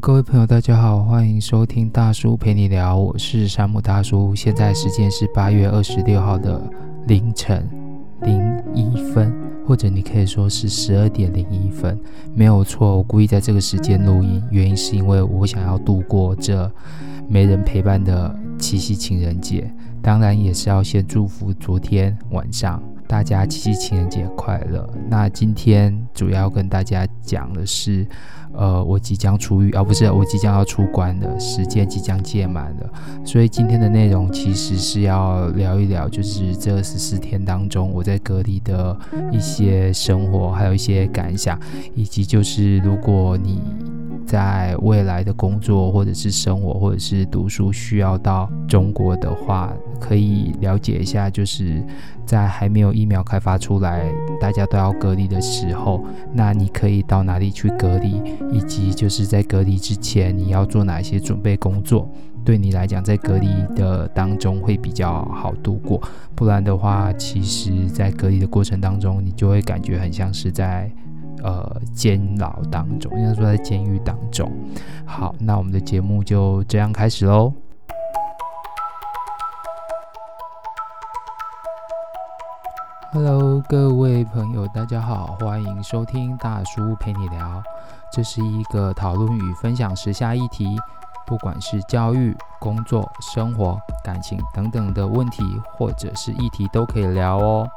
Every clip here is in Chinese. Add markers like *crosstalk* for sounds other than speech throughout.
各位朋友，大家好，欢迎收听大叔陪你聊，我是山姆大叔。现在时间是八月二十六号的凌晨零一分，或者你可以说是十二点零一分，没有错。我故意在这个时间录音，原因是因为我想要度过这没人陪伴的七夕情人节，当然也是要先祝福昨天晚上大家七夕情人节快乐。那今天主要跟大家讲的是。呃，我即将出狱，啊、不是我即将要出关了，时间即将届满了，所以今天的内容其实是要聊一聊，就是这十四天当中我在隔离的一些生活，还有一些感想，以及就是如果你在未来的工作或者是生活或者是读书需要到中国的话，可以了解一下，就是在还没有疫苗开发出来，大家都要隔离的时候，那你可以到哪里去隔离？以及就是在隔离之前，你要做哪些准备工作，对你来讲，在隔离的当中会比较好度过。不然的话，其实，在隔离的过程当中，你就会感觉很像是在呃监牢当中，应该说在监狱当中。好，那我们的节目就这样开始喽。Hello，各位朋友，大家好，欢迎收听大叔陪你聊。这是一个讨论与分享时下议题，不管是教育、工作、生活、感情等等的问题，或者是议题都可以聊哦。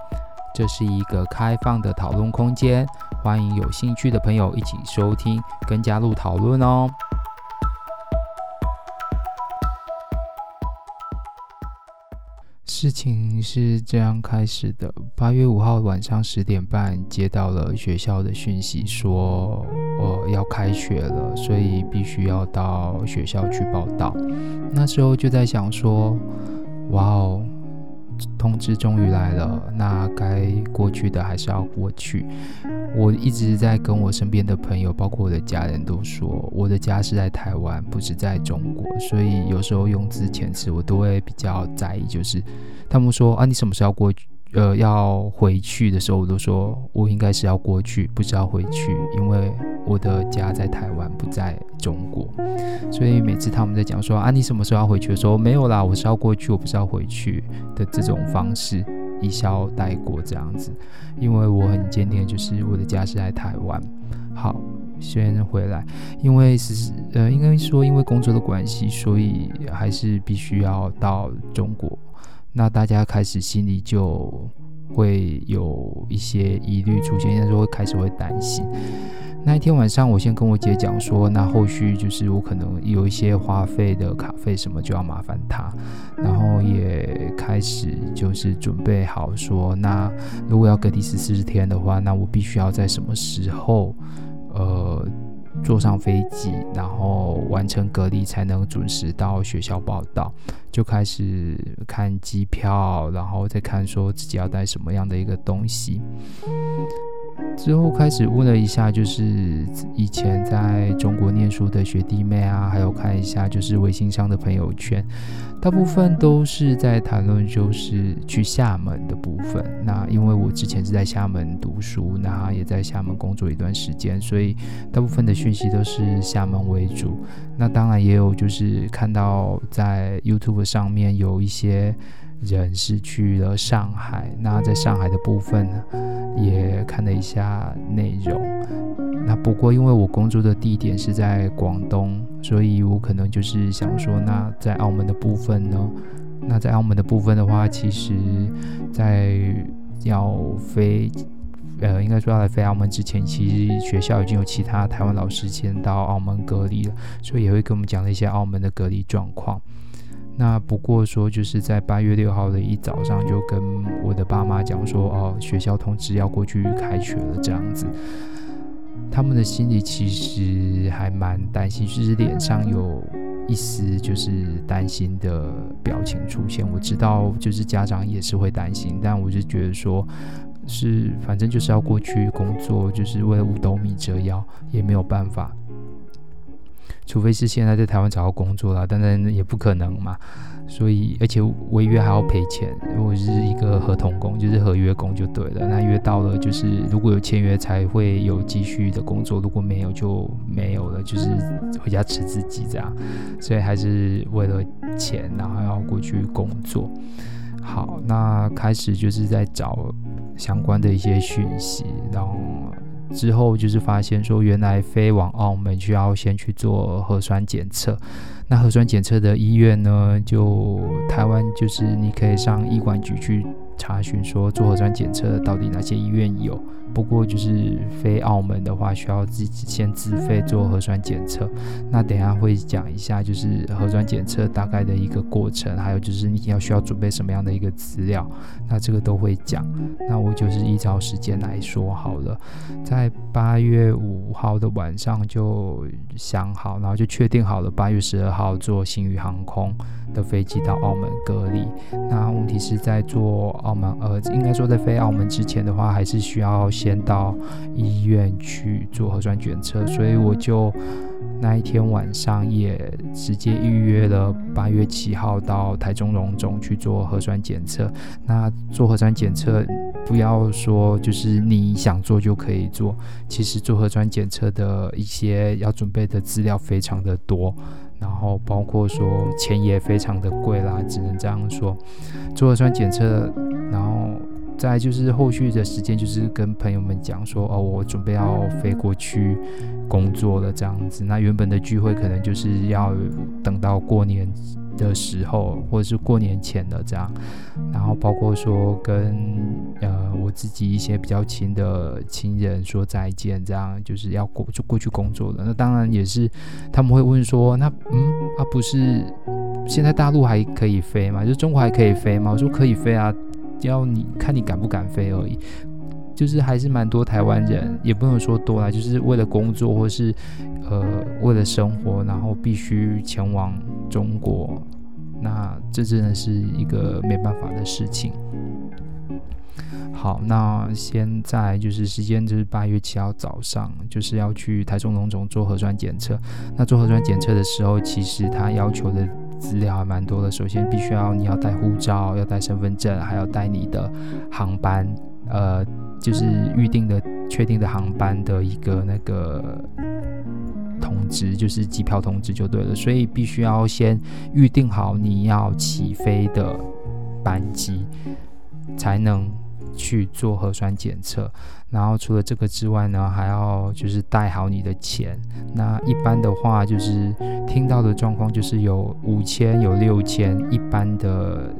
这是一个开放的讨论空间，欢迎有兴趣的朋友一起收听跟加入讨论哦。事情是这样开始的：八月五号晚上十点半，接到了学校的讯息，说，我，要开学了，所以必须要到学校去报道。那时候就在想说，哇哦！通知终于来了，那该过去的还是要过去。我一直在跟我身边的朋友，包括我的家人都说，我的家是在台湾，不是在中国，所以有时候用之前词我都会比较在意。就是他们说啊，你什么时候过去？呃，要回去的时候，我都说我应该是要过去，不是要回去，因为我的家在台湾，不在中国。所以每次他们在讲说啊，你什么时候要回去的时候，没有啦，我是要过去，我不是要回去的这种方式，一笑带过这样子。因为我很坚定，就是我的家是在台湾。好，先回来，因为是呃，应该说因为工作的关系，所以还是必须要到中国。那大家开始心里就会有一些疑虑出现，那时候会开始会担心。那一天晚上，我先跟我姐讲说，那后续就是我可能有一些花费的卡费什么就要麻烦她，然后也开始就是准备好说，那如果要隔离十四天的话，那我必须要在什么时候，呃。坐上飞机，然后完成隔离，才能准时到学校报到。就开始看机票，然后再看说自己要带什么样的一个东西。之后开始问了一下，就是以前在中国念书的学弟妹啊，还有看一下就是微信上的朋友圈，大部分都是在谈论就是去厦门的部分。那因为我之前是在厦门读书，那也在厦门工作一段时间，所以大部分的讯息都是厦门为主。那当然也有就是看到在 YouTube 上面有一些。人是去了上海，那在上海的部分呢，也看了一下内容。那不过因为我工作的地点是在广东，所以我可能就是想说，那在澳门的部分呢？那在澳门的部分的话，其实，在要飞，呃，应该说要来飞澳门之前，其实学校已经有其他台湾老师先到澳门隔离了，所以也会跟我们讲了一些澳门的隔离状况。那不过说，就是在八月六号的一早上，就跟我的爸妈讲说，哦，学校通知要过去开学了，这样子。他们的心里其实还蛮担心，就是脸上有一丝就是担心的表情出现。我知道，就是家长也是会担心，但我就觉得说，是反正就是要过去工作，就是为了五斗米折腰，也没有办法。除非是现在在台湾找到工作了，当然也不可能嘛。所以，而且违约还要赔钱。如果是一个合同工，就是合约工就对了。那约到了，就是如果有签约才会有继续的工作，如果没有就没有了，就是回家吃自己这样。所以还是为了钱，然后要过去工作。好，那开始就是在找相关的一些讯息，然后。之后就是发现说，原来飞往澳门需要先去做核酸检测。那核酸检测的医院呢，就台湾就是你可以上医管局去查询说，做核酸检测到底哪些医院有。不过就是飞澳门的话，需要自己先自费做核酸检测。那等下会讲一下，就是核酸检测大概的一个过程，还有就是你要需要准备什么样的一个资料。那这个都会讲。那我就是依照时间来说好了。在八月五号的晚上就想好，然后就确定好了，八月十二号坐新宇航空的飞机到澳门隔离。那问题是在做澳门，呃，应该说在飞澳门之前的话，还是需要先到医院去做核酸检测，所以我就那一天晚上也直接预约了八月七号到台中荣总去做核酸检测。那做核酸检测，不要说就是你想做就可以做，其实做核酸检测的一些要准备的资料非常的多。然后包括说钱也非常的贵啦，只能这样说。做核酸检测，然后再就是后续的时间，就是跟朋友们讲说，哦，我准备要飞过去工作了这样子。那原本的聚会可能就是要等到过年的时候，或者是过年前的这样，然后包括说跟呃我自己一些比较亲的亲人说再见，这样就是要过就过去工作了。那当然也是他们会问说，那嗯啊不是现在大陆还可以飞吗？就中国还可以飞吗？我说可以飞啊，要你看你敢不敢飞而已。就是还是蛮多台湾人，也不能说多啦，就是为了工作或是呃为了生活，然后必须前往中国，那这真的是一个没办法的事情。好，那现在就是时间就是八月七号早上，就是要去台中农总做核酸检测。那做核酸检测的时候，其实他要求的资料还蛮多的。首先，必须要你要带护照，要带身份证，还要带你的航班，呃。就是预定的、确定的航班的一个那个通知，就是机票通知就对了。所以必须要先预定好你要起飞的班机，才能去做核酸检测。然后除了这个之外呢，还要就是带好你的钱。那一般的话，就是听到的状况就是有五千、有六千，一般的。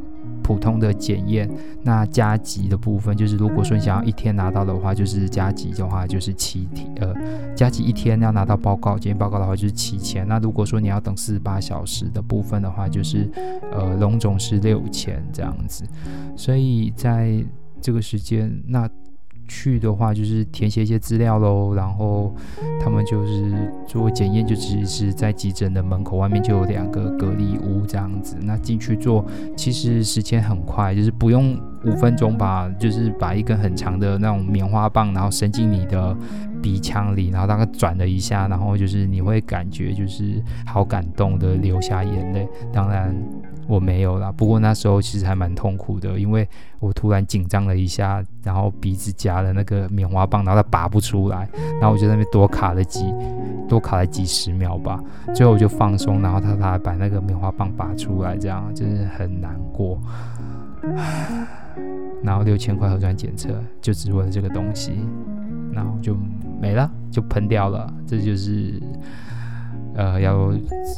普通的检验，那加急的部分就是，如果说你想要一天拿到的话，就是加急的话就是七天，呃，加急一天要拿到报告，检验报告的话就是七千。那如果说你要等四十八小时的部分的话，就是呃，荣总是六千这样子。所以在这个时间，那。去的话就是填写一些资料喽，然后他们就是做检验，就只是在急诊的门口外面就有两个隔离屋这样子。那进去做，其实时间很快，就是不用五分钟吧，就是把一根很长的那种棉花棒，然后伸进你的鼻腔里，然后大概转了一下，然后就是你会感觉就是好感动的流下眼泪。当然。我没有啦，不过那时候其实还蛮痛苦的，因为我突然紧张了一下，然后鼻子夹了那个棉花棒，然后它拔不出来，然后我就在那边多卡了几多卡了几十秒吧，最后我就放松，然后他他把那个棉花棒拔出来，这样真是很难过。*sighs* 然后六千块核酸检测就只为了这个东西，然后就没了，就喷掉了，这就是。呃，要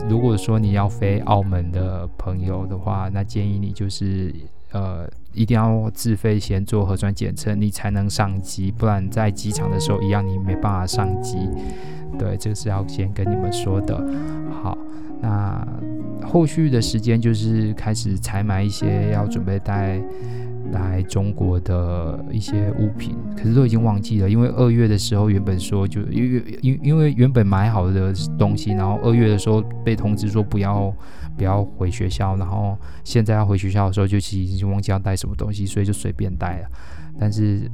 如果说你要飞澳门的朋友的话，那建议你就是呃，一定要自费先做核酸检测，你才能上机，不然在机场的时候一样，你没办法上机。对，这个是要先跟你们说的。好，那后续的时间就是开始采买一些要准备带。来中国的一些物品，可是都已经忘记了，因为二月的时候原本说就因为因因为原本买好的东西，然后二月的时候被通知说不要不要回学校，然后现在要回学校的时候就其实已经忘记要带什么东西，所以就随便带了。但是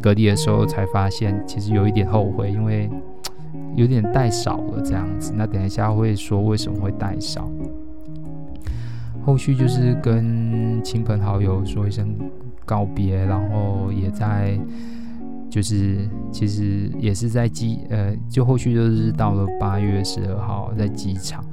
隔离的时候才发现，其实有一点后悔，因为 *tsk* 有点带少了这样子。那等一下会说为什么会带少。后续就是跟 *tsk* 亲朋好友说一声告别，然后也在就是其实也是在机呃，就后续就是到了八月十二号在机场。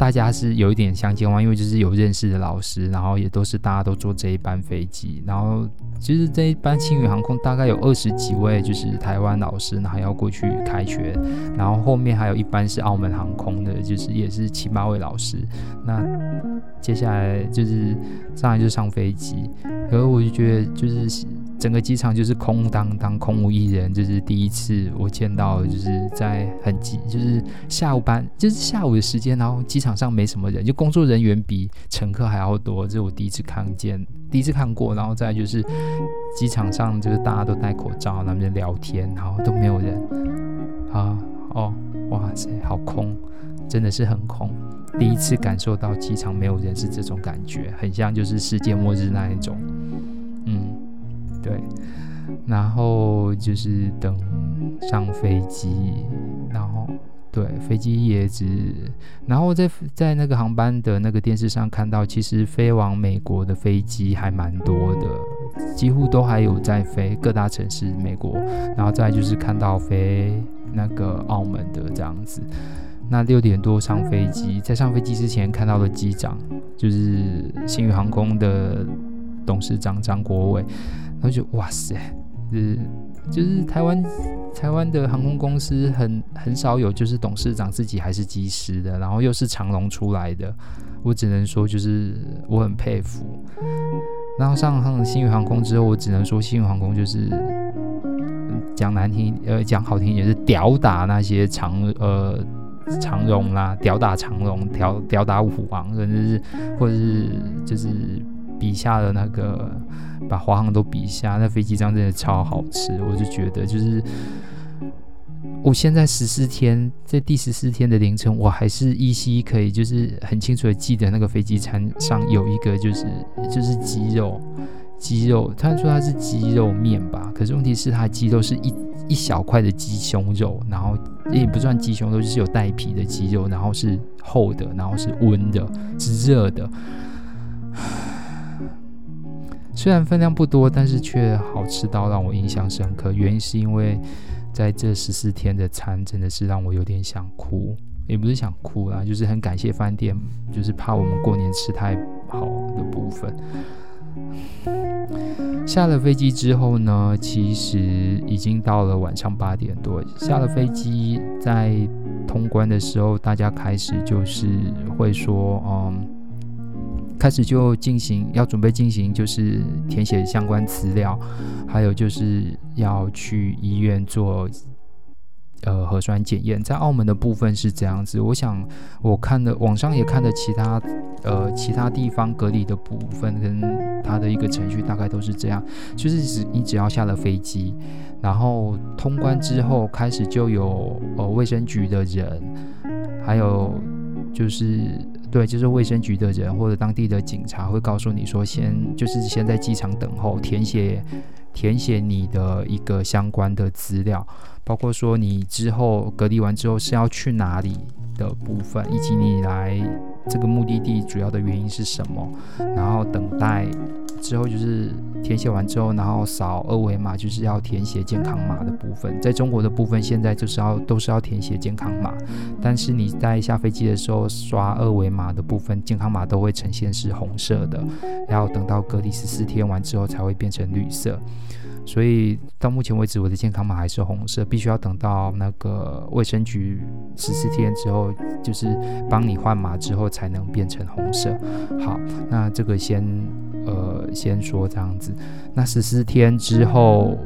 大家是有一点相见欢，因为就是有认识的老师，然后也都是大家都坐这一班飞机，然后其实这一班青宇航空大概有二十几位就是台湾老师，然后要过去开学，然后后面还有一班是澳门航空的，就是也是七八位老师。那接下来就是上来就上飞机，可是我就觉得就是。整个机场就是空荡荡，空无一人。就是第一次我见到，就是在很急，就是下午班，就是下午的时间，然后机场场上没什么人，就工作人员比乘客还要多。这是我第一次看见，第一次看过。然后再就是机场上就是大家都戴口罩，那边聊天，然后都没有人。啊，哦，哇塞，好空，真的是很空。第一次感受到机场没有人是这种感觉，很像就是世界末日那一种。嗯。对，然后就是等上飞机，然后对飞机也只，然后在在那个航班的那个电视上看到，其实飞往美国的飞机还蛮多的，几乎都还有在飞各大城市美国，然后再就是看到飞那个澳门的这样子。那六点多上飞机，在上飞机之前看到了机长就是星宇航空的董事长张国伟。然后就哇塞，是就是台湾台湾的航空公司很很少有就是董事长自己还是机师的，然后又是长龙出来的，我只能说就是我很佩服。然后上上新宇航空之后，我只能说新宇航空就是讲难听呃讲好听也是吊打那些长呃长荣啦，吊打长荣，吊吊打虎王，甚至是或者是就是。比下的那个，把华航都比下，那飞机上真的超好吃，我就觉得就是，我现在十四天，在第十四天的凌晨，我还是依稀可以就是很清楚的记得那个飞机餐上有一个就是就是鸡肉，鸡肉，他说它是鸡肉面吧，可是问题是它鸡肉是一一小块的鸡胸肉，然后也不算鸡胸肉，就是有带皮的鸡肉，然后是厚的，然后是温的，是热的。虽然分量不多，但是却好吃到让我印象深刻。原因是因为在这十四天的餐真的是让我有点想哭，也不是想哭啦，就是很感谢饭店，就是怕我们过年吃太好的部分。下了飞机之后呢，其实已经到了晚上八点多。下了飞机，在通关的时候，大家开始就是会说，嗯。开始就进行，要准备进行，就是填写相关资料，还有就是要去医院做呃核酸检验。在澳门的部分是这样子，我想我看的网上也看的其他呃其他地方隔离的部分跟它的一个程序大概都是这样，就是只你只要下了飞机，然后通关之后开始就有呃卫生局的人，还有就是。对，就是卫生局的人或者当地的警察会告诉你说，先就是先在机场等候，填写填写你的一个相关的资料，包括说你之后隔离完之后是要去哪里的部分，以及你来这个目的地主要的原因是什么，然后等待。之后就是填写完之后，然后扫二维码，就是要填写健康码的部分。在中国的部分，现在就是要都是要填写健康码，但是你在下飞机的时候刷二维码的部分，健康码都会呈现是红色的，然后等到隔离十四天完之后才会变成绿色。所以到目前为止，我的健康码还是红色，必须要等到那个卫生局十四天之后，就是帮你换码之后才能变成红色。好，那这个先呃先说这样子，那十四天之后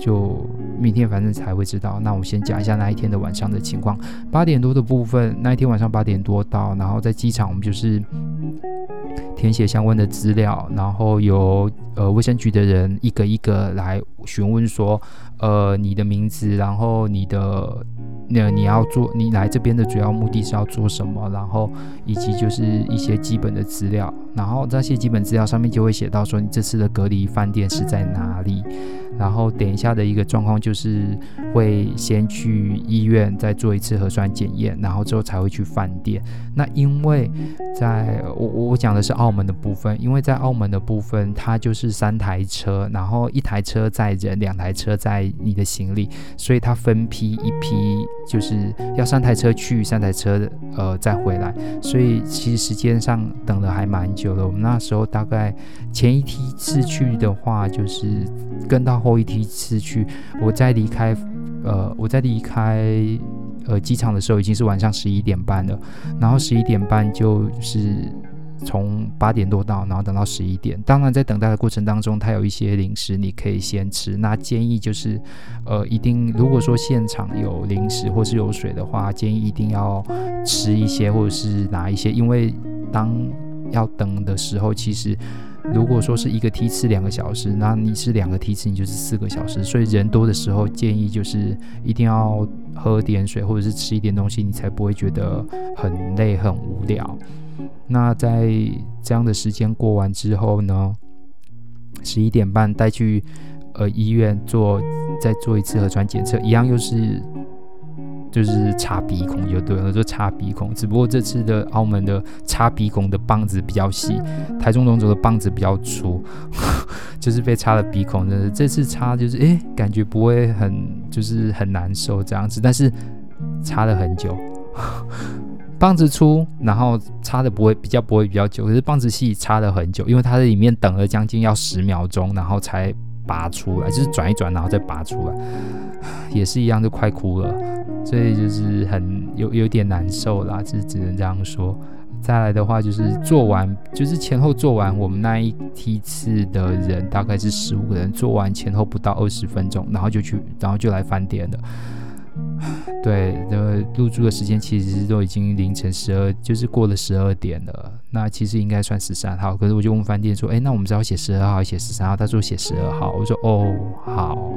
就明天反正才会知道。那我先讲一下那一天的晚上的情况，八点多的部分，那一天晚上八点多到，然后在机场我们就是。填写相关的资料，然后由呃卫生局的人一个一个来询问说，呃你的名字，然后你的那你要做你来这边的主要目的是要做什么，然后以及就是一些基本的资料，然后这些基本资料上面就会写到说你这次的隔离饭店是在哪里，然后等一下的一个状况就是会先去医院再做一次核酸检验，然后之后才会去饭店。那因为在我我讲的是澳门的部分，因为在澳门的部分，它就是三台车，然后一台车载人，两台车载你的行李，所以它分批一批，就是要三台车去，三台车呃再回来，所以其实时间上等了还蛮久的。我们那时候大概前一梯次去的话，就是跟到后一梯次去，我在离开呃我在离开。呃，机场的时候已经是晚上十一点半了，然后十一点半就是从八点多到，然后等到十一点。当然，在等待的过程当中，它有一些零食你可以先吃。那建议就是，呃，一定如果说现场有零食或是有水的话，建议一定要吃一些或者是拿一些，因为当要等的时候，其实。如果说是一个梯次两个小时，那你是两个梯次，你就是四个小时。所以人多的时候，建议就是一定要喝点水或者是吃一点东西，你才不会觉得很累很无聊。那在这样的时间过完之后呢，十一点半带去呃医院做再做一次核酸检测，一样又是。就是插鼻孔就对了，就插鼻孔。只不过这次的澳门的插鼻孔的棒子比较细，台中龙总的棒子比较粗，*laughs* 就是被插了鼻孔。真的，这次插就是哎，感觉不会很就是很难受这样子，但是插了很久。*laughs* 棒子粗，然后插的不会比较不会比较久，可是棒子细插了很久，因为它在里面等了将近要十秒钟，然后才拔出来，就是转一转然后再拔出来，*sighs* 也是一样，就快哭了。所以就是很有有点难受啦，就只能这样说。再来的话就是做完，就是前后做完，我们那一梯次的人大概是十五个人，做完前后不到二十分钟，然后就去，然后就来饭店了。*sighs* 对，的入住的时间其实都已经凌晨十二，就是过了十二点了。那其实应该算十三号，可是我就问饭店说，哎，那我们只要写十二号，写十三号？他说写十二号。我说哦，好。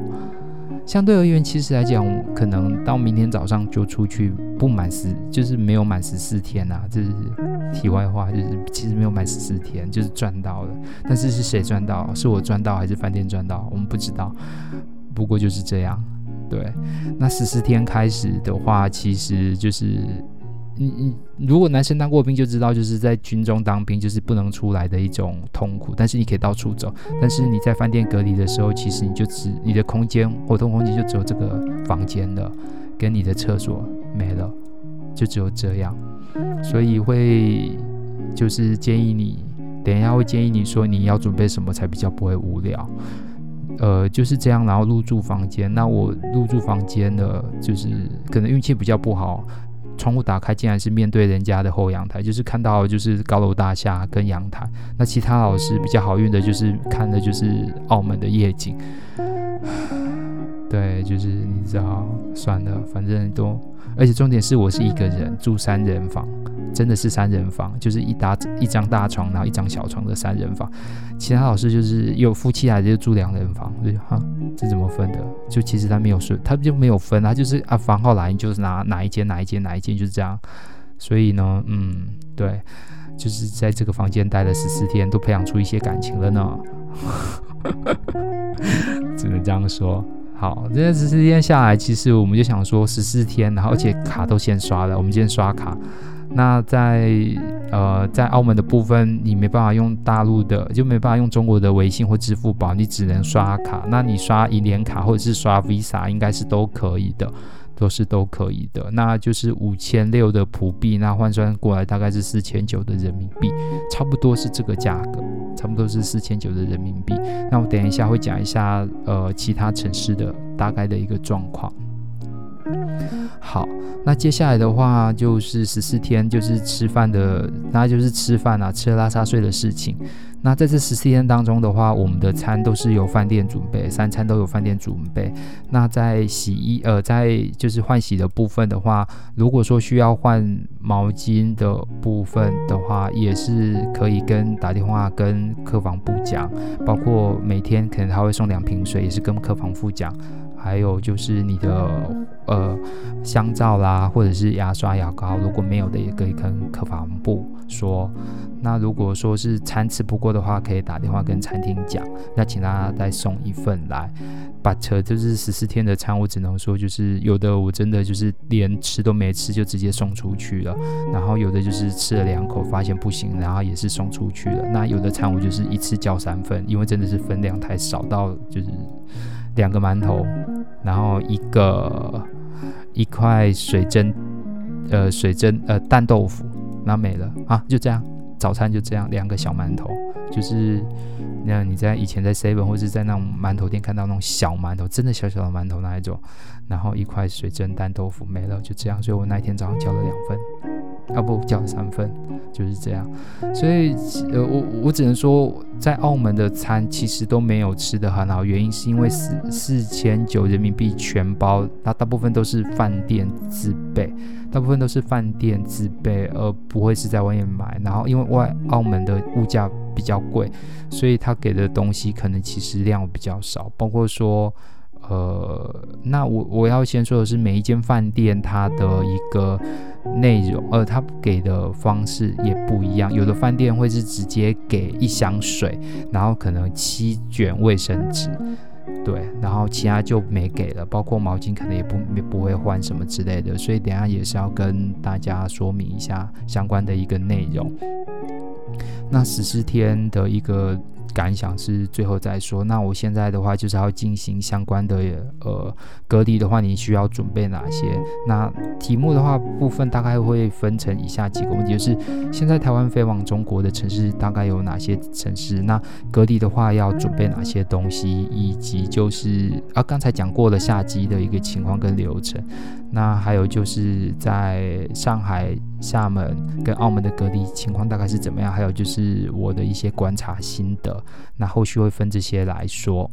相对而言，其实来讲，可能到明天早上就出去不满十，就是没有满十四天啊。这是题外话，就是其实没有满十四天，就是赚到了。但是是谁赚到？是我赚到还是饭店赚到？我们不知道。不过就是这样。对，那十四天开始的话，其实就是。你你如果男生当过兵就知道，就是在军中当兵就是不能出来的一种痛苦。但是你可以到处走，但是你在饭店隔离的时候，其实你就只你的空间活动空间就只有这个房间了，跟你的厕所没了，就只有这样。所以会就是建议你，等一下会建议你说你要准备什么才比较不会无聊。呃，就是这样，然后入住房间。那我入住房间的，就是可能运气比较不好。窗户打开，竟然是面对人家的后阳台，就是看到就是高楼大厦跟阳台。那其他老师比较好运的，就是看的就是澳门的夜景。*sighs* 对，就是你知道，算了，反正都，而且重点是我是一个人住三人房。真的是三人房，就是一大一张大床，然后一张小床的三人房。其他老师就是有夫妻来的就住两人房，就哈，这怎么分的？就其实他没有说，他就没有分，他就是啊房号来你就是拿哪一间哪一间哪一间就是这样。所以呢，嗯，对，就是在这个房间待了十四天，都培养出一些感情了呢。*laughs* 只能这样说。好，这十四天下来，其实我们就想说十四天，然后而且卡都先刷了，我们先刷卡。那在呃在澳门的部分，你没办法用大陆的，就没办法用中国的微信或支付宝，你只能刷卡。那你刷银联卡或者是刷 Visa，应该是都可以的，都是都可以的。那就是五千六的普币，那换算过来大概是四千九的人民币，差不多是这个价格，差不多是四千九的人民币。那我等一下会讲一下呃其他城市的大概的一个状况。好，那接下来的话就是十四天，就是吃饭的，那就是吃饭啊，吃拉撒睡的事情。那在这十四天当中的话，我们的餐都是由饭店准备，三餐都有饭店准备。那在洗衣，呃，在就是换洗的部分的话，如果说需要换毛巾的部分的话，也是可以跟打电话跟客房部讲，包括每天可能他会送两瓶水，也是跟客房部讲。还有就是你的呃香皂啦，或者是牙刷、牙膏，如果没有的也可以跟客房部说。那如果说是餐吃不过的话，可以打电话跟餐厅讲，那请大家再送一份来。But 就是十四天的餐，我只能说就是有的我真的就是连吃都没吃就直接送出去了，然后有的就是吃了两口发现不行，然后也是送出去了。那有的餐我就是一次叫三份，因为真的是分量太少到就是两个馒头，然后一个一块水蒸呃水蒸呃蛋豆腐，那没了啊，就这样。早餐就这样，两个小馒头，就是那你在以前在 Seven 或是在那种馒头店看到那种小馒头，真的小小的馒头那一种，然后一块水蒸蛋豆腐没了，就这样。所以我那一天早上叫了两份，啊不，叫三份，就是这样。所以呃，我我只能说，在澳门的餐其实都没有吃得很好，原因是因为四四千九人民币全包，那大部分都是饭店自备。大部分都是饭店自备，而不会是在外面买。然后因为外澳门的物价比较贵，所以他给的东西可能其实量比较少。包括说，呃，那我我要先说的是，每一间饭店它的一个内容，呃，它给的方式也不一样。有的饭店会是直接给一箱水，然后可能七卷卫生纸。对，然后其他就没给了，包括毛巾可能也不不会换什么之类的，所以等下也是要跟大家说明一下相关的一个内容。那十四天的一个。感想是最后再说。那我现在的话就是要进行相关的呃隔离的话，你需要准备哪些？那题目的话部分大概会分成以下几个问题，就是现在台湾飞往中国的城市大概有哪些城市？那隔离的话要准备哪些东西？以及就是啊刚才讲过了下机的一个情况跟流程。那还有就是在上海、厦门跟澳门的隔离情况大概是怎么样？还有就是我的一些观察心得。那后续会分这些来说。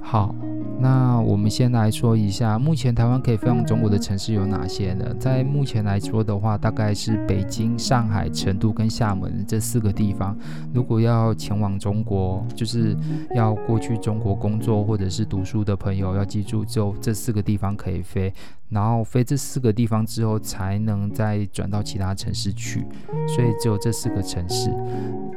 好。那我们先来说一下，目前台湾可以飞往中国的城市有哪些呢？在目前来说的话，大概是北京、上海、成都跟厦门这四个地方。如果要前往中国，就是要过去中国工作或者是读书的朋友，要记住，就这四个地方可以飞。然后飞这四个地方之后，才能再转到其他城市去。所以只有这四个城市。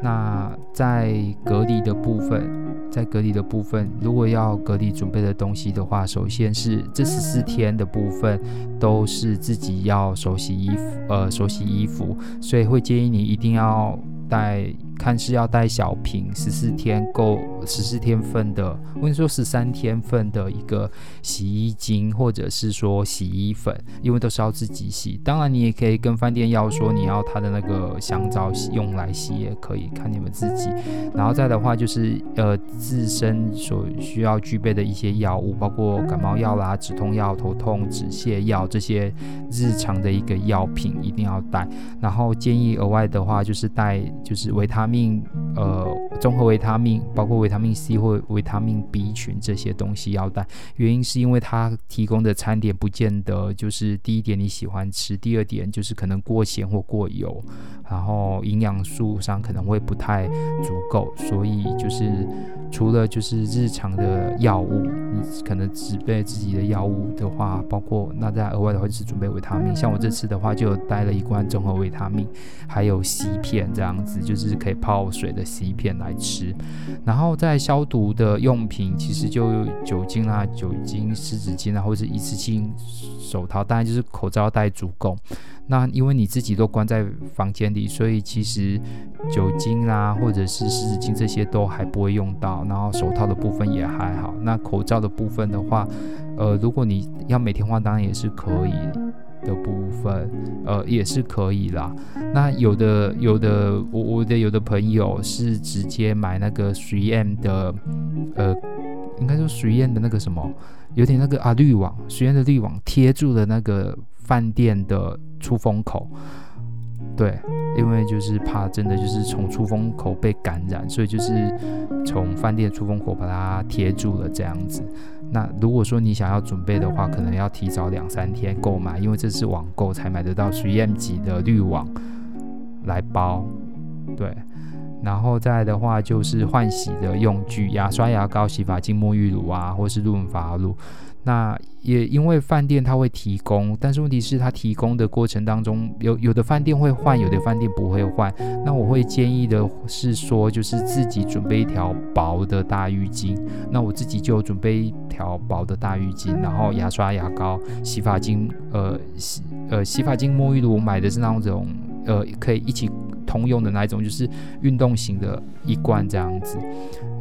那在隔离的部分。在隔离的部分，如果要隔离准备的东西的话，首先是这十四天的部分都是自己要手洗衣服，呃，手洗衣服，所以会建议你一定要带。看是要带小瓶，十四天够十四天份的，我跟你说十三天份的一个洗衣精，或者是说洗衣粉，因为都是要自己洗。当然你也可以跟饭店要说你要它的那个香皂用来洗也可以，看你们自己。然后再的话就是呃自身所需要具备的一些药物，包括感冒药啦、止痛药、头痛止泻药这些日常的一个药品一定要带。然后建议额外的话就是带就是维他命。呃，综合维他命，包括维他命 C 或维他命 B 群这些东西要带，原因是因为它提供的餐点不见得就是第一点你喜欢吃，第二点就是可能过咸或过油，然后营养素上可能会不太足够，所以就是除了就是日常的药物，你可能只备自己的药物的话，包括那再额外的话就是准备维他命，像我这次的话就带了一罐综合维他命，还有 C 片这样子，就是可以。泡水的 C 片来吃，然后在消毒的用品，其实就酒精啊、酒精湿纸巾啊，或者是一次性手套，当然就是口罩戴足够。那因为你自己都关在房间里，所以其实酒精啊，或者是湿纸巾这些都还不会用到，然后手套的部分也还好。那口罩的部分的话，呃，如果你要每天换，当然也是可以。的部分，呃，也是可以啦。那有的有的，我我的有的朋友是直接买那个 3M 的，呃，应该说 3M 的那个什么，有点那个啊滤网，3M 的滤网贴住了那个饭店的出风口。对，因为就是怕真的就是从出风口被感染，所以就是从饭店出风口把它贴住了这样子。那如果说你想要准备的话，可能要提早两三天购买，因为这是网购才买得到 3M 级的滤网。来包，对。然后再来的话就是换洗的用具，牙刷、牙膏、洗发精、沐浴乳啊，或是润发露。那也因为饭店它会提供，但是问题是它提供的过程当中，有有的饭店会换，有的饭店不会换。那我会建议的是说，就是自己准备一条薄的大浴巾。那我自己就准备一条薄的大浴巾，然后牙刷、牙膏、洗发精，呃洗呃洗发精、沐浴露，我买的是那种呃可以一起通用的那一种，就是运动型的一罐这样子，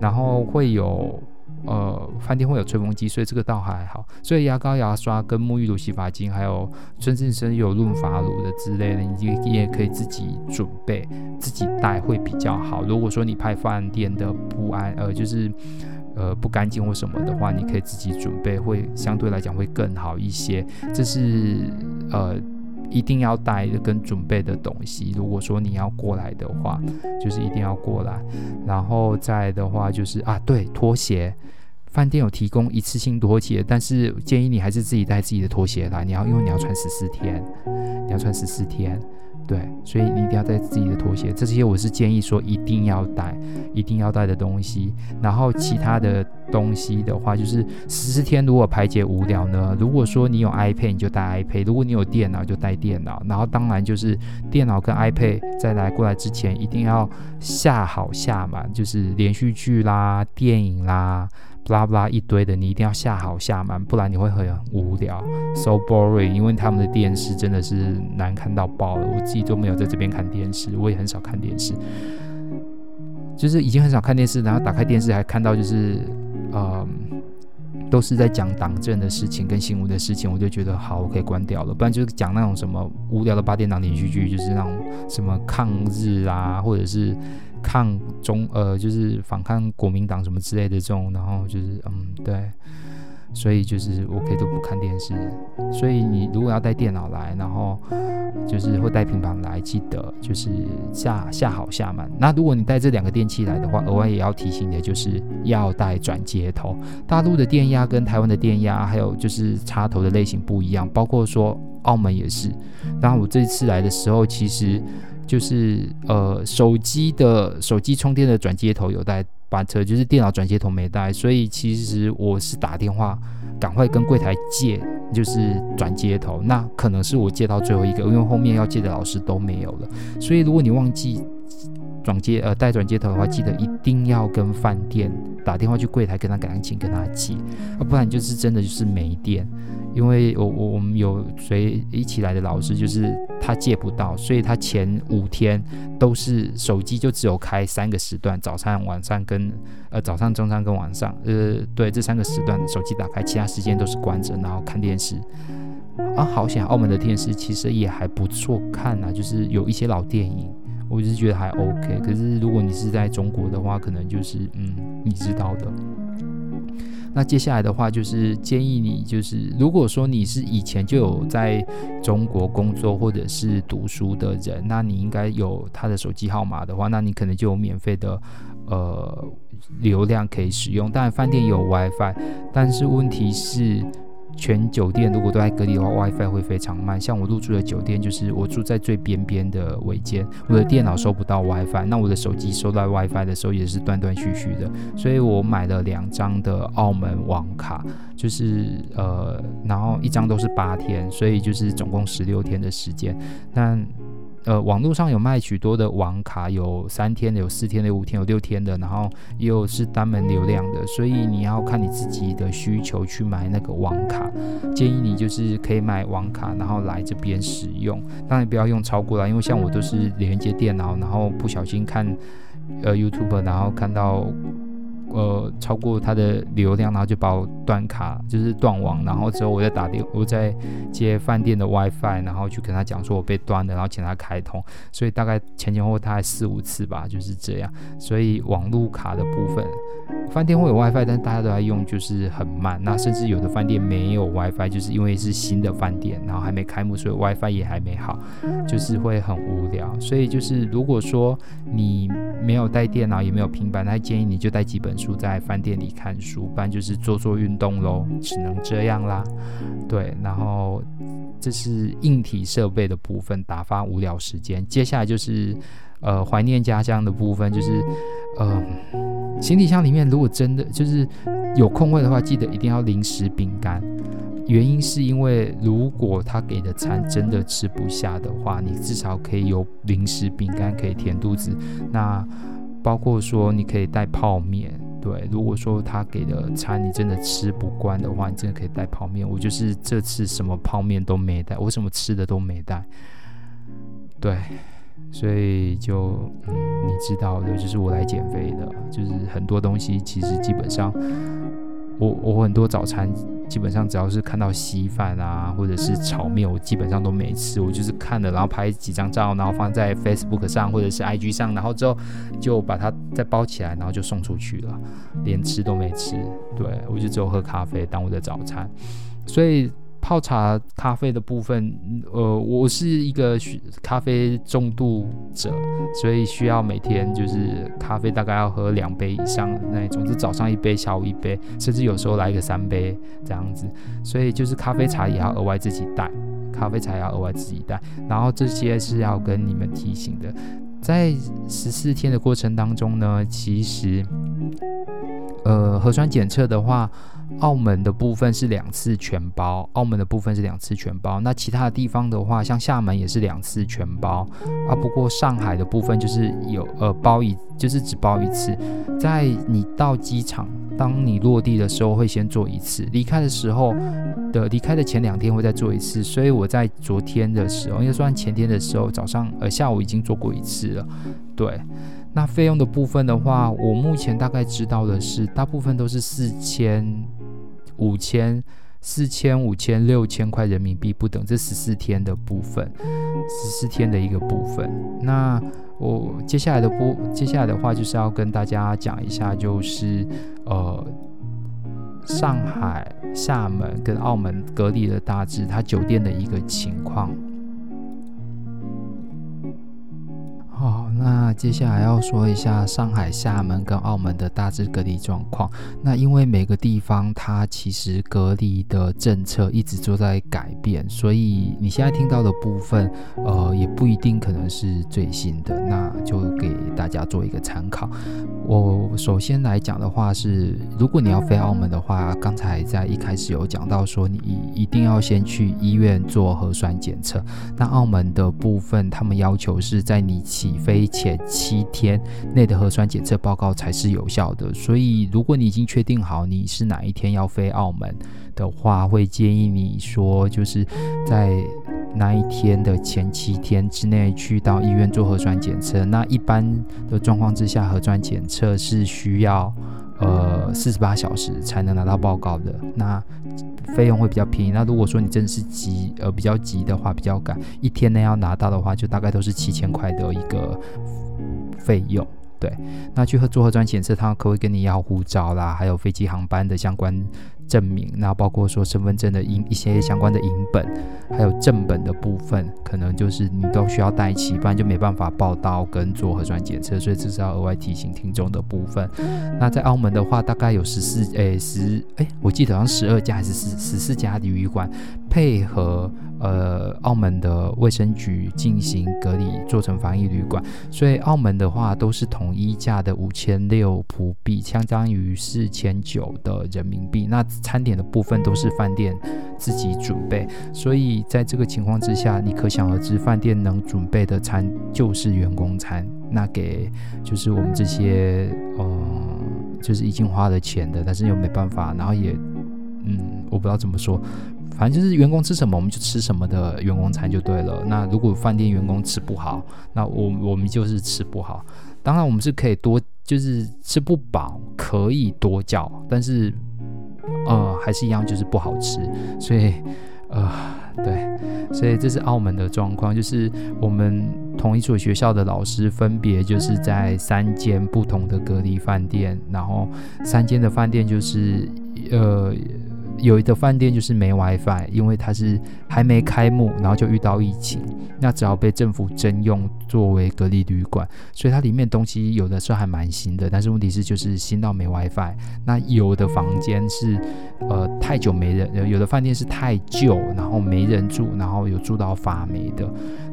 然后会有。呃，饭店会有吹风机，所以这个倒还好。所以牙膏、牙刷跟沐浴露、洗发精，还有甚至是有润发乳的之类的，你也可以自己准备，自己带会比较好。如果说你怕饭店的不安，呃，就是呃不干净或什么的话，你可以自己准备，会相对来讲会更好一些。这是呃。一定要带跟准备的东西。如果说你要过来的话，就是一定要过来。然后再的话就是啊，对，拖鞋，饭店有提供一次性拖鞋，但是建议你还是自己带自己的拖鞋来。你要因为你要穿十四天，你要穿十四天。对，所以你一定要带自己的拖鞋，这些我是建议说一定要带，一定要带的东西。然后其他的东西的话，就是十四天如果排解无聊呢，如果说你有 iPad，你就带 iPad；如果你有电脑，就带电脑。然后当然就是电脑跟 iPad 在来过来之前，一定要下好下满，就是连续剧啦、电影啦。巴拉巴拉一堆的，你一定要下好下满，不然你会很无聊，so boring。因为他们的电视真的是难看到爆了，我自己都没有在这边看电视，我也很少看电视，就是已经很少看电视，然后打开电视还看到就是，嗯，都是在讲党政的事情跟新闻的事情，我就觉得好，我可以关掉了。不然就是讲那种什么无聊的八点档连续剧，就是那种什么抗日啊，或者是。抗中呃，就是反抗国民党什么之类的这种，然后就是嗯，对，所以就是我可以都不看电视。所以你如果要带电脑来，然后就是会带平板来，记得就是下下好下满。那如果你带这两个电器来的话，额外也要提醒的就是要带转接头。大陆的电压跟台湾的电压，还有就是插头的类型不一样，包括说澳门也是。然后我这次来的时候，其实。就是呃，手机的手机充电的转接头有带，把车就是电脑转接头没带，所以其实我是打电话赶快跟柜台借，就是转接头。那可能是我借到最后一个，因为后面要借的老师都没有了。所以如果你忘记转接呃带转接头的话，记得一定要跟饭店打电话去柜台跟他赶紧跟他借，啊，不然就是真的就是没电。因为我我我们有随一起来的老师，就是他借不到，所以他前五天都是手机就只有开三个时段，早上、晚上跟呃早上、中餐跟晚上，呃对，这三个时段手机打开，其他时间都是关着，然后看电视。啊，好险！澳门的电视其实也还不错看啊，就是有一些老电影，我就是觉得还 OK。可是如果你是在中国的话，可能就是嗯，你知道的。那接下来的话，就是建议你，就是如果说你是以前就有在中国工作或者是读书的人，那你应该有他的手机号码的话，那你可能就有免费的呃流量可以使用。当然，饭店有 WiFi，但是问题是。全酒店如果都在隔离的话，WiFi 会非常慢。像我入住的酒店，就是我住在最边边的尾间，我的电脑收不到 WiFi，那我的手机收到 WiFi 的时候也是断断续续的。所以我买了两张的澳门网卡，就是呃，然后一张都是八天，所以就是总共十六天的时间。那呃，网络上有卖许多的网卡，有三天的，有四天的，五天，有六天的，然后也有是单门流量的，所以你要看你自己的需求去买那个网卡。建议你就是可以买网卡，然后来这边使用，当然不要用超过了，因为像我都是连接电脑，然后不小心看呃 YouTube，然后看到。呃，超过它的流量，然后就把我断卡，就是断网，然后之后我再打电，我再接饭店的 WiFi，然后去跟他讲说我被断了，然后请他开通，所以大概前前后后大概四五次吧，就是这样。所以网路卡的部分，饭店会有 WiFi，但大家都在用，就是很慢。那甚至有的饭店没有 WiFi，就是因为是新的饭店，然后还没开幕，所以 WiFi 也还没好，就是会很无聊。所以就是如果说你没有带电脑，也没有平板，那建议你就带几本。住在饭店里看书，不然就是做做运动喽，只能这样啦。对，然后这是硬体设备的部分，打发无聊时间。接下来就是呃怀念家乡的部分，就是呃行李箱里面如果真的就是有空位的话，记得一定要零食饼干。原因是因为如果他给的餐真的吃不下的话，你至少可以有零食饼干可以填肚子。那包括说你可以带泡面，对。如果说他给的餐你真的吃不惯的话，你真的可以带泡面。我就是这次什么泡面都没带，我什么吃的都没带。对，所以就嗯，你知道的，就是我来减肥的，就是很多东西其实基本上，我我很多早餐。基本上只要是看到稀饭啊，或者是炒面，我基本上都没吃。我就是看了，然后拍几张照，然后放在 Facebook 上或者是 IG 上，然后之后就把它再包起来，然后就送出去了，连吃都没吃。对，我就只有喝咖啡当我的早餐，所以。泡茶咖啡的部分，呃，我是一个咖啡重度者，所以需要每天就是咖啡大概要喝两杯以上那种，是早上一杯，下午一杯，甚至有时候来个三杯这样子。所以就是咖啡茶也要额外自己带，咖啡茶也要额外自己带。然后这些是要跟你们提醒的，在十四天的过程当中呢，其实，呃，核酸检测的话。澳门的部分是两次全包，澳门的部分是两次全包。那其他的地方的话，像厦门也是两次全包啊。不过上海的部分就是有呃包一，就是只包一次。在你到机场，当你落地的时候会先做一次，离开的时候的离开的前两天会再做一次。所以我在昨天的时候，应该算前天的时候，早上呃下午已经做过一次了，对。那费用的部分的话，我目前大概知道的是，大部分都是四千、五千、四千、五千、六千块人民币不等。这十四天的部分，十四天的一个部分。那我接下来的部，接下来的话就是要跟大家讲一下，就是呃，上海、厦门跟澳门隔离的大致，它酒店的一个情况。那接下来要说一下上海、厦门跟澳门的大致隔离状况。那因为每个地方它其实隔离的政策一直都在改变，所以你现在听到的部分，呃，也不一定可能是最新的。那就给大家做一个参考。我首先来讲的话是，如果你要飞澳门的话，刚才在一开始有讲到说，你一定要先去医院做核酸检测。那澳门的部分，他们要求是在你起飞前七天内的核酸检测报告才是有效的，所以如果你已经确定好你是哪一天要飞澳门的话，会建议你说就是在那一天的前七天之内去到医院做核酸检测。那一般的状况之下，核酸检测是需要呃四十八小时才能拿到报告的。那费用会比较便宜。那如果说你真的是急，呃，比较急的话，比较赶，一天内要拿到的话，就大概都是七千块的一个费用。对，那去做核酸检测，他可会跟你要护照啦，还有飞机航班的相关。证明，那包括说身份证的影一些相关的影本，还有正本的部分，可能就是你都需要带齐，不然就没办法报到跟做核酸检测，所以这是要额外提醒听众的部分。那在澳门的话，大概有十四诶十诶，我记得好像十二家还是十十四家旅馆配合呃澳门的卫生局进行隔离，做成防疫旅馆，所以澳门的话都是统一价的五千六葡币，相当于四千九的人民币。那餐点的部分都是饭店自己准备，所以在这个情况之下，你可想而知，饭店能准备的餐就是员工餐。那给就是我们这些，嗯、就是已经花了钱的，但是又没办法，然后也，嗯，我不知道怎么说，反正就是员工吃什么我们就吃什么的员工餐就对了。那如果饭店员工吃不好，那我我们就是吃不好。当然我们是可以多，就是吃不饱可以多叫，但是。呃，还是一样，就是不好吃，所以，呃，对，所以这是澳门的状况，就是我们同一所学校的老师分别就是在三间不同的隔离饭店，然后三间的饭店就是，呃，有一个饭店就是没 WiFi，因为它是还没开幕，然后就遇到疫情，那只好被政府征用作为隔离旅馆，所以它里面东西有的时候还蛮新的，但是问题是就是新到没 WiFi。那有的房间是呃太久没人，有的饭店是太旧，然后没人住，然后有住到发霉的。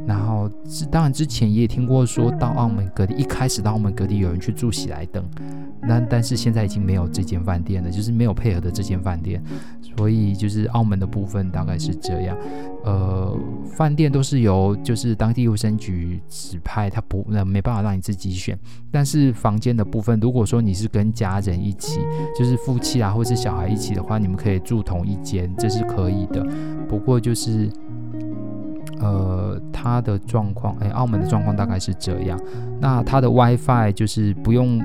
然后当然之前也听过说到澳门隔离，一开始到澳门隔离有人去住喜来登，那但是现在已经没有这间饭店了，就是没有配合的这间饭店。所以就是澳门的部分大概是这样，呃，饭店都是由就是当地卫生局指派，他不那没办法让你自己选。但是房间的部分，如果说你是跟家人一起，就是夫妻啊或是小孩一起的话，你们可以住同一间，这是可以的。不过就是，呃，他的状况，哎，澳门的状况大概是这样。那他的 WiFi 就是不用。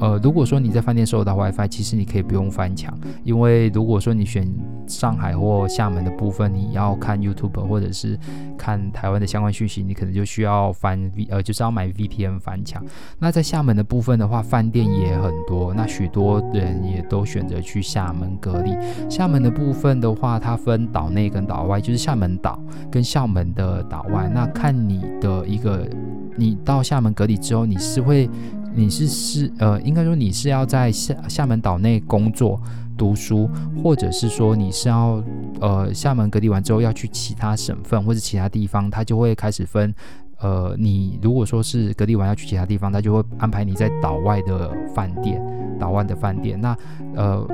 呃，如果说你在饭店收到 WiFi，其实你可以不用翻墙，因为如果说你选上海或厦门的部分，你要看 YouTube 或者是看台湾的相关讯息，你可能就需要翻 V，呃，就是要买 VPN 翻墙。那在厦门的部分的话，饭店也很多，那许多人也都选择去厦门隔离。厦门的部分的话，它分岛内跟岛外，就是厦门岛跟厦门的岛外。那看你的一个，你到厦门隔离之后，你是会。你是是呃，应该说你是要在厦厦门岛内工作、读书，或者是说你是要呃厦门隔离完之后要去其他省份或者其他地方，他就会开始分呃，你如果说是隔离完要去其他地方，他就会安排你在岛外的饭店、岛外的饭店。那呃，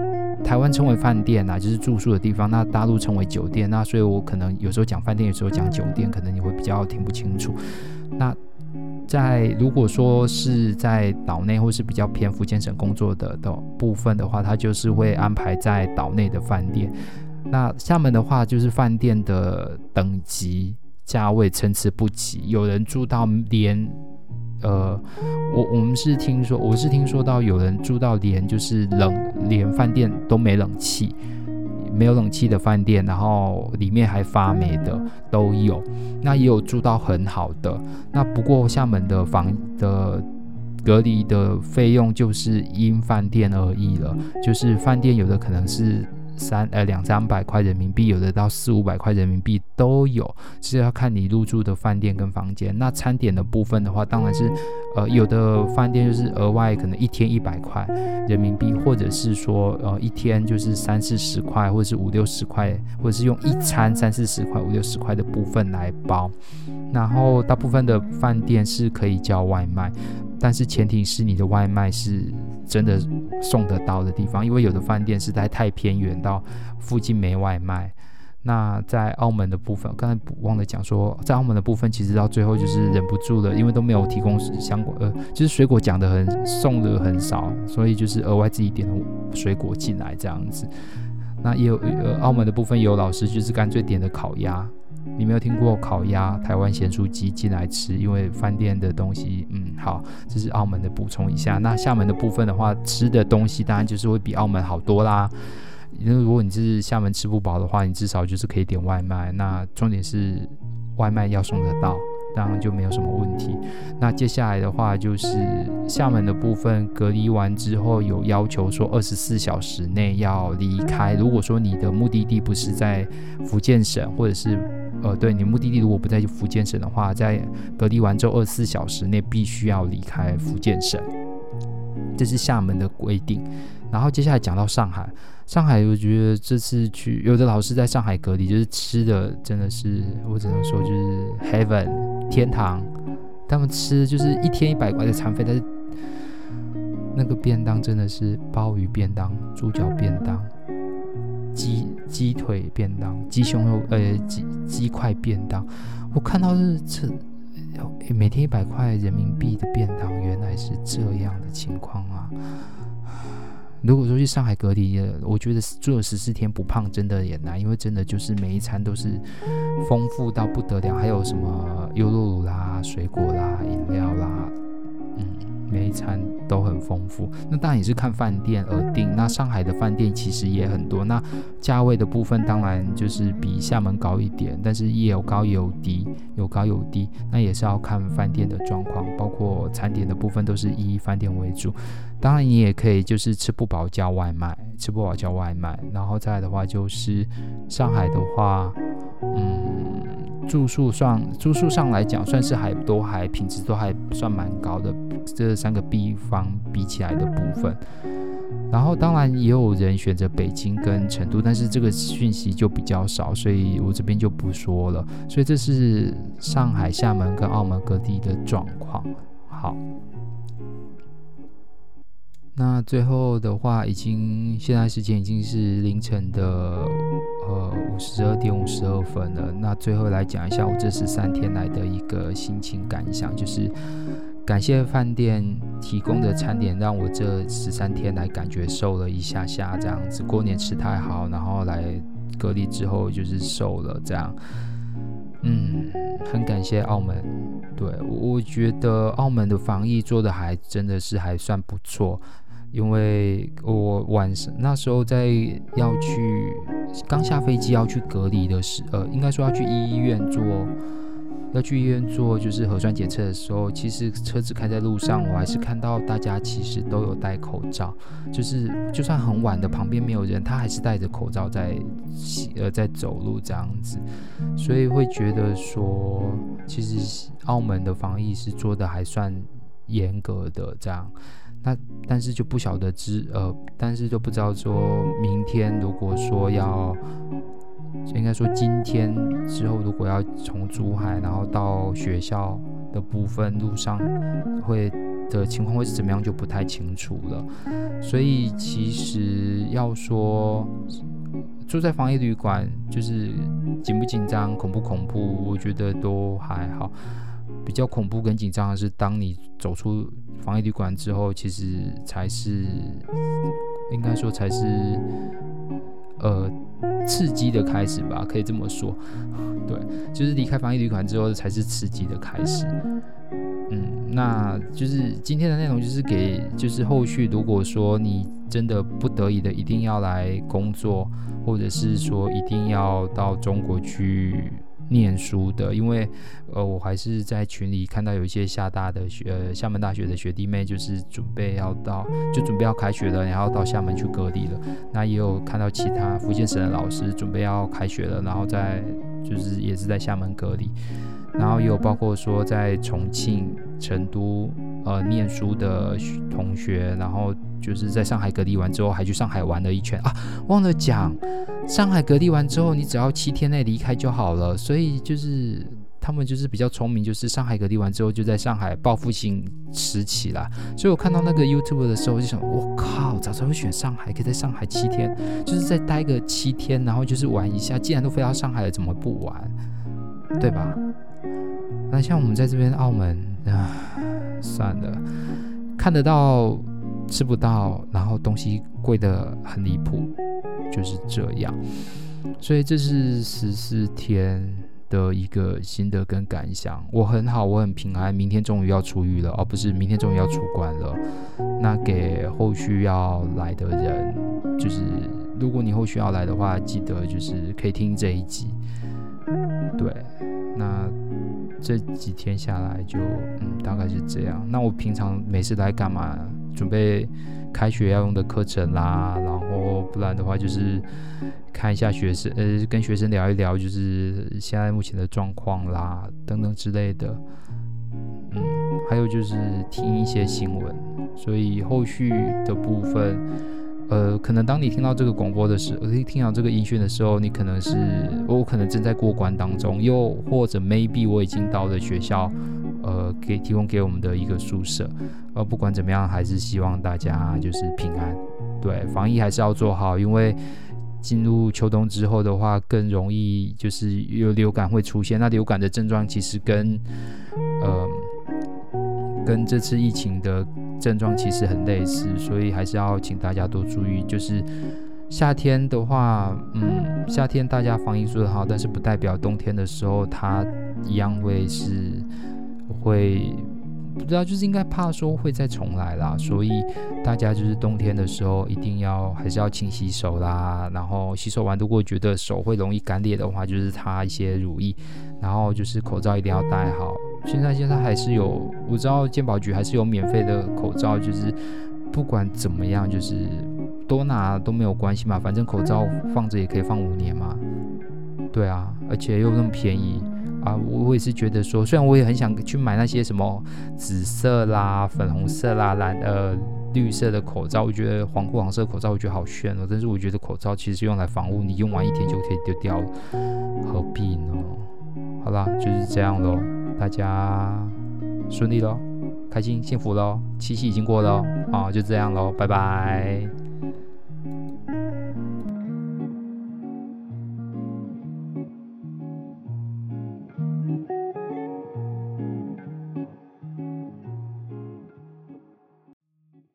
台湾称为饭店呐、啊，就是住宿的地方；那大陆称为酒店。那所以我可能有时候讲饭店，有时候讲酒店，可能你会比较听不清楚。那在如果说是在岛内或是比较偏福建省工作的的部分的话，他就是会安排在岛内的饭店。那厦门的话，就是饭店的等级价位参差不齐，有人住到连呃，我我们是听说，我是听说到有人住到连就是冷，连饭店都没冷气。没有冷气的饭店，然后里面还发霉的都有，那也有住到很好的。那不过厦门的房的隔离的费用就是因饭店而异了，就是饭店有的可能是。三呃两三百块人民币，有的到四五百块人民币都有，是要看你入住的饭店跟房间。那餐点的部分的话，当然是呃有的饭店就是额外可能一天一百块人民币，或者是说呃一天就是三四十块，或者是五六十块，或者是用一餐三四十块、五六十块的部分来包。然后大部分的饭店是可以叫外卖。但是前提是你的外卖是真的送得到的地方，因为有的饭店实在太偏远，到附近没外卖。那在澳门的部分，刚才忘了讲说，在澳门的部分，其实到最后就是忍不住了，因为都没有提供相关呃，就是水果讲得很送的很少，所以就是额外自己点了水果进来这样子。那也有呃澳门的部分有老师就是干脆点的烤鸭。你没有听过烤鸭、台湾咸酥鸡进来吃，因为饭店的东西，嗯，好，这是澳门的补充一下。那厦门的部分的话，吃的东西当然就是会比澳门好多啦。因为如果你是厦门吃不饱的话，你至少就是可以点外卖。那重点是外卖要送得到。当然就没有什么问题。那接下来的话就是厦门的部分，隔离完之后有要求说二十四小时内要离开。如果说你的目的地不是在福建省，或者是呃，对，你目的地如果不在福建省的话，在隔离完之后二十四小时内必须要离开福建省，这是厦门的规定。然后接下来讲到上海。上海，我觉得这次去有的老师在上海隔离，就是吃的真的是，我只能说就是 heaven 天堂。他们吃就是一天一百块的餐费，但是那个便当真的是鲍鱼便当、猪脚便当、鸡鸡腿便当、鸡胸肉呃鸡鸡块便当。我看到是这每天一百块人民币的便当，原来是这样的情况啊。如果说去上海隔离，我觉得住了十四天不胖真的也难，因为真的就是每一餐都是丰富到不得了，还有什么优酪乳啦、水果啦、饮料啦，嗯，每一餐都很丰富。那当然也是看饭店而定。那上海的饭店其实也很多，那价位的部分当然就是比厦门高一点，但是也有高也有低，有高有低。那也是要看饭店的状况，包括餐点的部分都是以饭店为主。当然你也可以就是吃不饱叫外卖，吃不饱叫外卖。然后再来的话就是上海的话，嗯。住宿上，住宿上来讲，算是还都还品质都还算蛮高的。这三个地方比起来的部分，然后当然也有人选择北京跟成都，但是这个讯息就比较少，所以我这边就不说了。所以这是上海、厦门跟澳门各地的状况。好。那最后的话，已经现在时间已经是凌晨的呃五十二点五十二分了。那最后来讲一下我这十三天来的一个心情感想，就是感谢饭店提供的餐点，让我这十三天来感觉瘦了一下下这样子。过年吃太好，然后来隔离之后就是瘦了这样。嗯，很感谢澳门，对，我觉得澳门的防疫做得还真的是还算不错。因为我晚上那时候在要去刚下飞机要去隔离的时，呃，应该说要去医院做，要去医院做就是核酸检测的时候，其实车子开在路上，我还是看到大家其实都有戴口罩，就是就算很晚的旁边没有人，他还是戴着口罩在呃在走路这样子，所以会觉得说，其实澳门的防疫是做的还算严格的这样。那但是就不晓得知呃，但是就不知道说明天如果说要，应该说今天之后如果要从珠海然后到学校的部分路上会的情况会是怎么样就不太清楚了。所以其实要说住在防疫旅馆就是紧不紧张、恐不恐怖，我觉得都还好。比较恐怖跟紧张的是，当你走出防疫旅馆之后，其实才是应该说才是呃刺激的开始吧，可以这么说。*laughs* 对，就是离开防疫旅馆之后才是刺激的开始。嗯，那就是今天的内容就是给就是后续如果说你真的不得已的一定要来工作，或者是说一定要到中国去。念书的，因为呃，我还是在群里看到有一些厦大的学，呃，厦门大学的学弟妹，就是准备要到，就准备要开学了，然后到厦门去隔离了。那也有看到其他福建省的老师准备要开学了，然后在就是也是在厦门隔离。然后也有包括说在重庆、成都呃念书的同学，然后就是在上海隔离完之后，还去上海玩了一圈啊，忘了讲。上海隔离完之后，你只要七天内离开就好了。所以就是他们就是比较聪明，就是上海隔离完之后就在上海报复性吃起来。所以我看到那个 YouTube 的时候，我就想，我靠，早知道会选上海，可以在上海七天，就是再待个七天，然后就是玩一下。既然都飞到上海了，怎么不玩？对吧？那像我们在这边澳门啊，算了，看得到吃不到，然后东西贵得很离谱。就是这样，所以这是十四天的一个心得跟感想。我很好，我很平安。明天终于要出狱了，哦，不是，明天终于要出关了。那给后续要来的人，就是如果你后续要来的话，记得就是可以听这一集。对，那这几天下来就嗯，大概是这样。那我平常每次来干嘛？准备。开学要用的课程啦，然后不然的话就是看一下学生，呃，跟学生聊一聊，就是现在目前的状况啦，等等之类的。嗯，还有就是听一些新闻，所以后续的部分，呃，可能当你听到这个广播的时候，听到这个音讯的时候，你可能是我可能正在过关当中，又或者 maybe 我已经到了学校。呃，给提供给我们的一个宿舍，呃，不管怎么样，还是希望大家就是平安，对，防疫还是要做好，因为进入秋冬之后的话，更容易就是有流感会出现。那流感的症状其实跟呃跟这次疫情的症状其实很类似，所以还是要请大家多注意。就是夏天的话，嗯，夏天大家防疫做得好，但是不代表冬天的时候它一样会是。会不知道，就是应该怕说会再重来啦，所以大家就是冬天的时候一定要还是要勤洗手啦，然后洗手完如果觉得手会容易干裂的话，就是擦一些乳液，然后就是口罩一定要戴好。现在现在还是有，我知道健保局还是有免费的口罩，就是不管怎么样，就是多拿都没有关系嘛，反正口罩放着也可以放五年嘛。对啊，而且又那么便宜啊！我我也是觉得说，虽然我也很想去买那些什么紫色啦、粉红色啦、蓝呃绿色的口罩，我觉得黄黄色口罩我觉得好炫哦。但是我觉得口罩其实用来防护，你用完一天就可以丢掉了，何必呢？好啦，就是这样喽，大家顺利喽，开心幸福喽，七夕已经过喽，啊，就这样喽，拜拜。